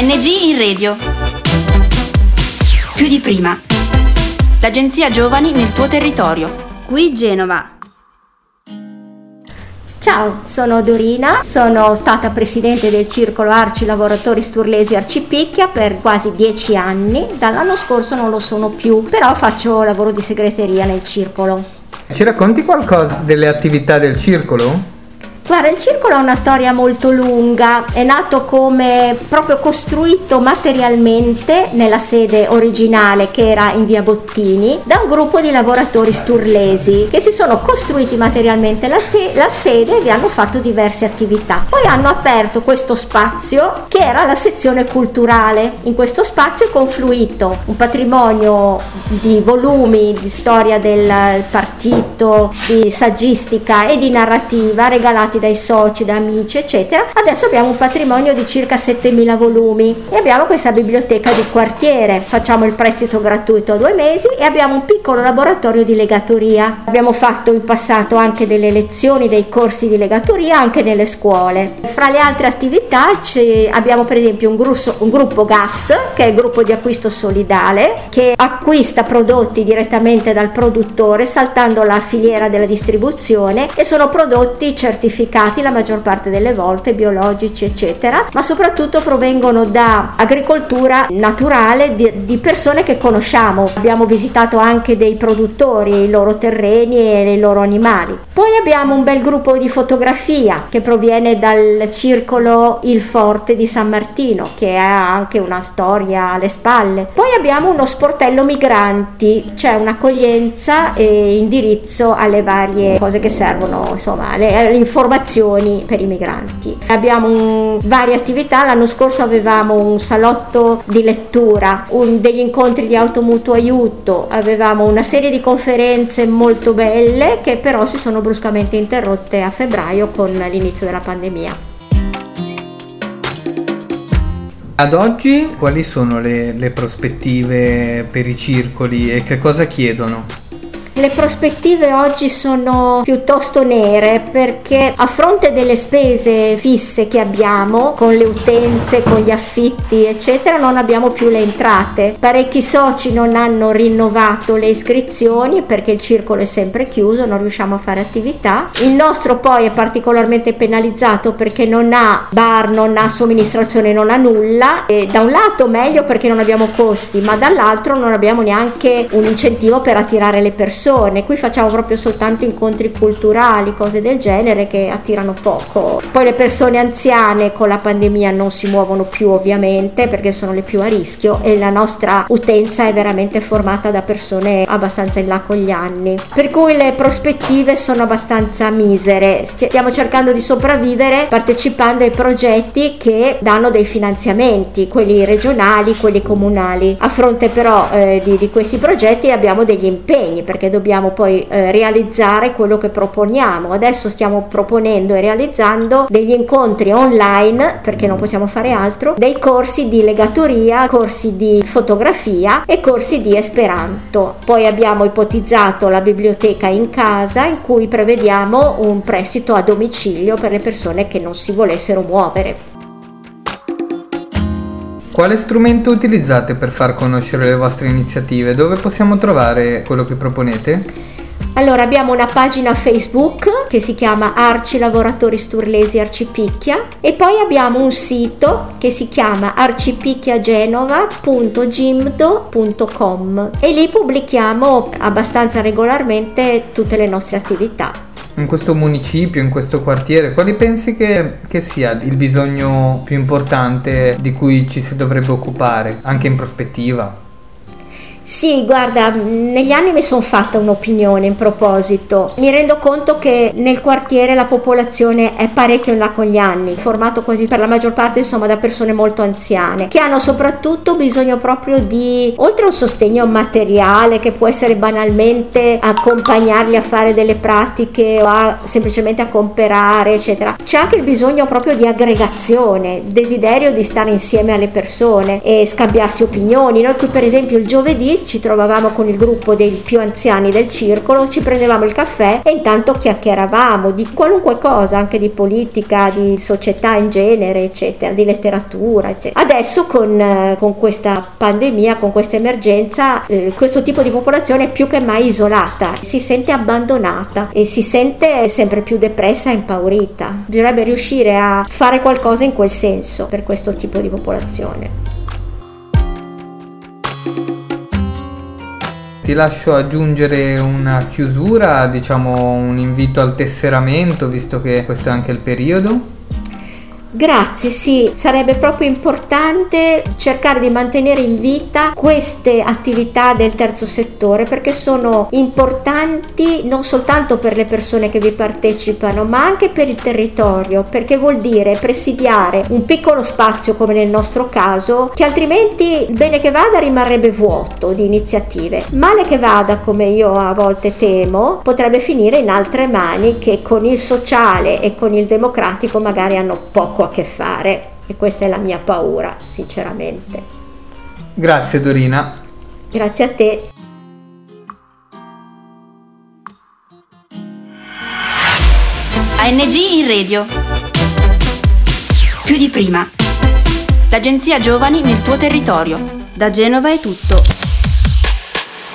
ANG in radio. Più di prima. L'agenzia Giovani nel tuo territorio. Qui Genova. Ciao, sono Dorina, sono stata presidente del Circolo Arci Lavoratori Sturlesi Arcipicchia per quasi dieci anni, dall'anno scorso non lo sono più, però faccio lavoro di segreteria nel circolo. Ci racconti qualcosa delle attività del circolo? Guarda, il circolo ha una storia molto lunga, è nato come proprio costruito materialmente nella sede originale che era in via Bottini da un gruppo di lavoratori sturlesi che si sono costruiti materialmente la, te- la sede e vi hanno fatto diverse attività. Poi hanno aperto questo spazio che era la sezione culturale. In questo spazio è confluito un patrimonio di volumi di storia del partito, di saggistica e di narrativa regalati dai soci, da amici, eccetera. Adesso abbiamo un patrimonio di circa 7000 volumi e abbiamo questa biblioteca di quartiere. Facciamo il prestito gratuito a due mesi e abbiamo un piccolo laboratorio di legatoria. Abbiamo fatto in passato anche delle lezioni, dei corsi di legatoria anche nelle scuole. Fra le altre attività abbiamo per esempio un, grusso, un gruppo GAS, che è il gruppo di acquisto solidale, che acquista prodotti direttamente dal produttore saltando la filiera della distribuzione e sono prodotti certificati certificati la maggior parte delle volte, biologici eccetera, ma soprattutto provengono da agricoltura naturale di, di persone che conosciamo. Abbiamo visitato anche dei produttori, i loro terreni e i loro animali. Poi abbiamo un bel gruppo di fotografia che proviene dal circolo Il Forte di San Martino, che ha anche una storia alle spalle. Poi abbiamo uno sportello migranti, c'è un'accoglienza e indirizzo alle varie cose che servono, insomma, le, informazioni per i migranti. Abbiamo un, varie attività, l'anno scorso avevamo un salotto di lettura, un, degli incontri di automutuo aiuto, avevamo una serie di conferenze molto belle che però si sono bruscamente interrotte a febbraio con l'inizio della pandemia. Ad oggi quali sono le, le prospettive per i circoli e che cosa chiedono? Le prospettive oggi sono piuttosto nere perché a fronte delle spese fisse che abbiamo con le utenze, con gli affitti eccetera non abbiamo più le entrate. Parecchi soci non hanno rinnovato le iscrizioni perché il circolo è sempre chiuso, non riusciamo a fare attività. Il nostro poi è particolarmente penalizzato perché non ha bar, non ha somministrazione, non ha nulla. E da un lato meglio perché non abbiamo costi, ma dall'altro non abbiamo neanche un incentivo per attirare le persone persone, qui facciamo proprio soltanto incontri culturali, cose del genere che attirano poco. Poi le persone anziane con la pandemia non si muovono più ovviamente perché sono le più a rischio e la nostra utenza è veramente formata da persone abbastanza in là con gli anni. Per cui le prospettive sono abbastanza misere. Stiamo cercando di sopravvivere partecipando ai progetti che danno dei finanziamenti, quelli regionali, quelli comunali. A fronte però eh, di, di questi progetti abbiamo degli impegni perché dobbiamo poi eh, realizzare quello che proponiamo. Adesso stiamo proponendo e realizzando degli incontri online, perché non possiamo fare altro, dei corsi di legatoria, corsi di fotografia e corsi di esperanto. Poi abbiamo ipotizzato la biblioteca in casa in cui prevediamo un prestito a domicilio per le persone che non si volessero muovere. Quale strumento utilizzate per far conoscere le vostre iniziative? Dove possiamo trovare quello che proponete? Allora abbiamo una pagina Facebook che si chiama Arci Lavoratori Sturlesi Arcipicchia e poi abbiamo un sito che si chiama arcipicchiagenova.gimdo.com e lì pubblichiamo abbastanza regolarmente tutte le nostre attività in questo municipio, in questo quartiere, quali pensi che, che, sia il bisogno più importante di cui ci si dovrebbe occupare, anche in prospettiva? Sì, guarda, negli anni mi sono fatta un'opinione in proposito. Mi rendo conto che nel quartiere la popolazione è parecchio in là con gli anni, formato quasi per la maggior parte insomma da persone molto anziane, che hanno soprattutto bisogno proprio di, oltre a un sostegno materiale che può essere banalmente accompagnarli a fare delle pratiche o a, semplicemente a comprare, eccetera, c'è anche il bisogno proprio di aggregazione, il desiderio di stare insieme alle persone e scambiarsi opinioni. Noi qui per esempio il giovedì ci trovavamo con il gruppo dei più anziani del circolo, ci prendevamo il caffè e intanto chiacchieravamo di qualunque cosa, anche di politica, di società in genere, eccetera, di letteratura, eccetera. Adesso con, eh, con questa pandemia, con questa emergenza, eh, questo tipo di popolazione è più che mai isolata, si sente abbandonata e si sente sempre più depressa e impaurita. Bisognerebbe riuscire a fare qualcosa in quel senso per questo tipo di popolazione. Ti lascio aggiungere una chiusura, diciamo un invito al tesseramento, visto che questo è anche il periodo. Grazie, sì, sarebbe proprio importante cercare di mantenere in vita queste attività del terzo settore perché sono importanti non soltanto per le persone che vi partecipano ma anche per il territorio perché vuol dire presidiare un piccolo spazio come nel nostro caso che altrimenti bene che vada rimarrebbe vuoto di iniziative. Male che vada come io a volte temo potrebbe finire in altre mani che con il sociale e con il democratico magari hanno poco poco a che fare e questa è la mia paura, sinceramente. Grazie Dorina. Grazie a te. ANG in radio. Più di prima. L'agenzia Giovani nel tuo territorio. Da Genova è tutto.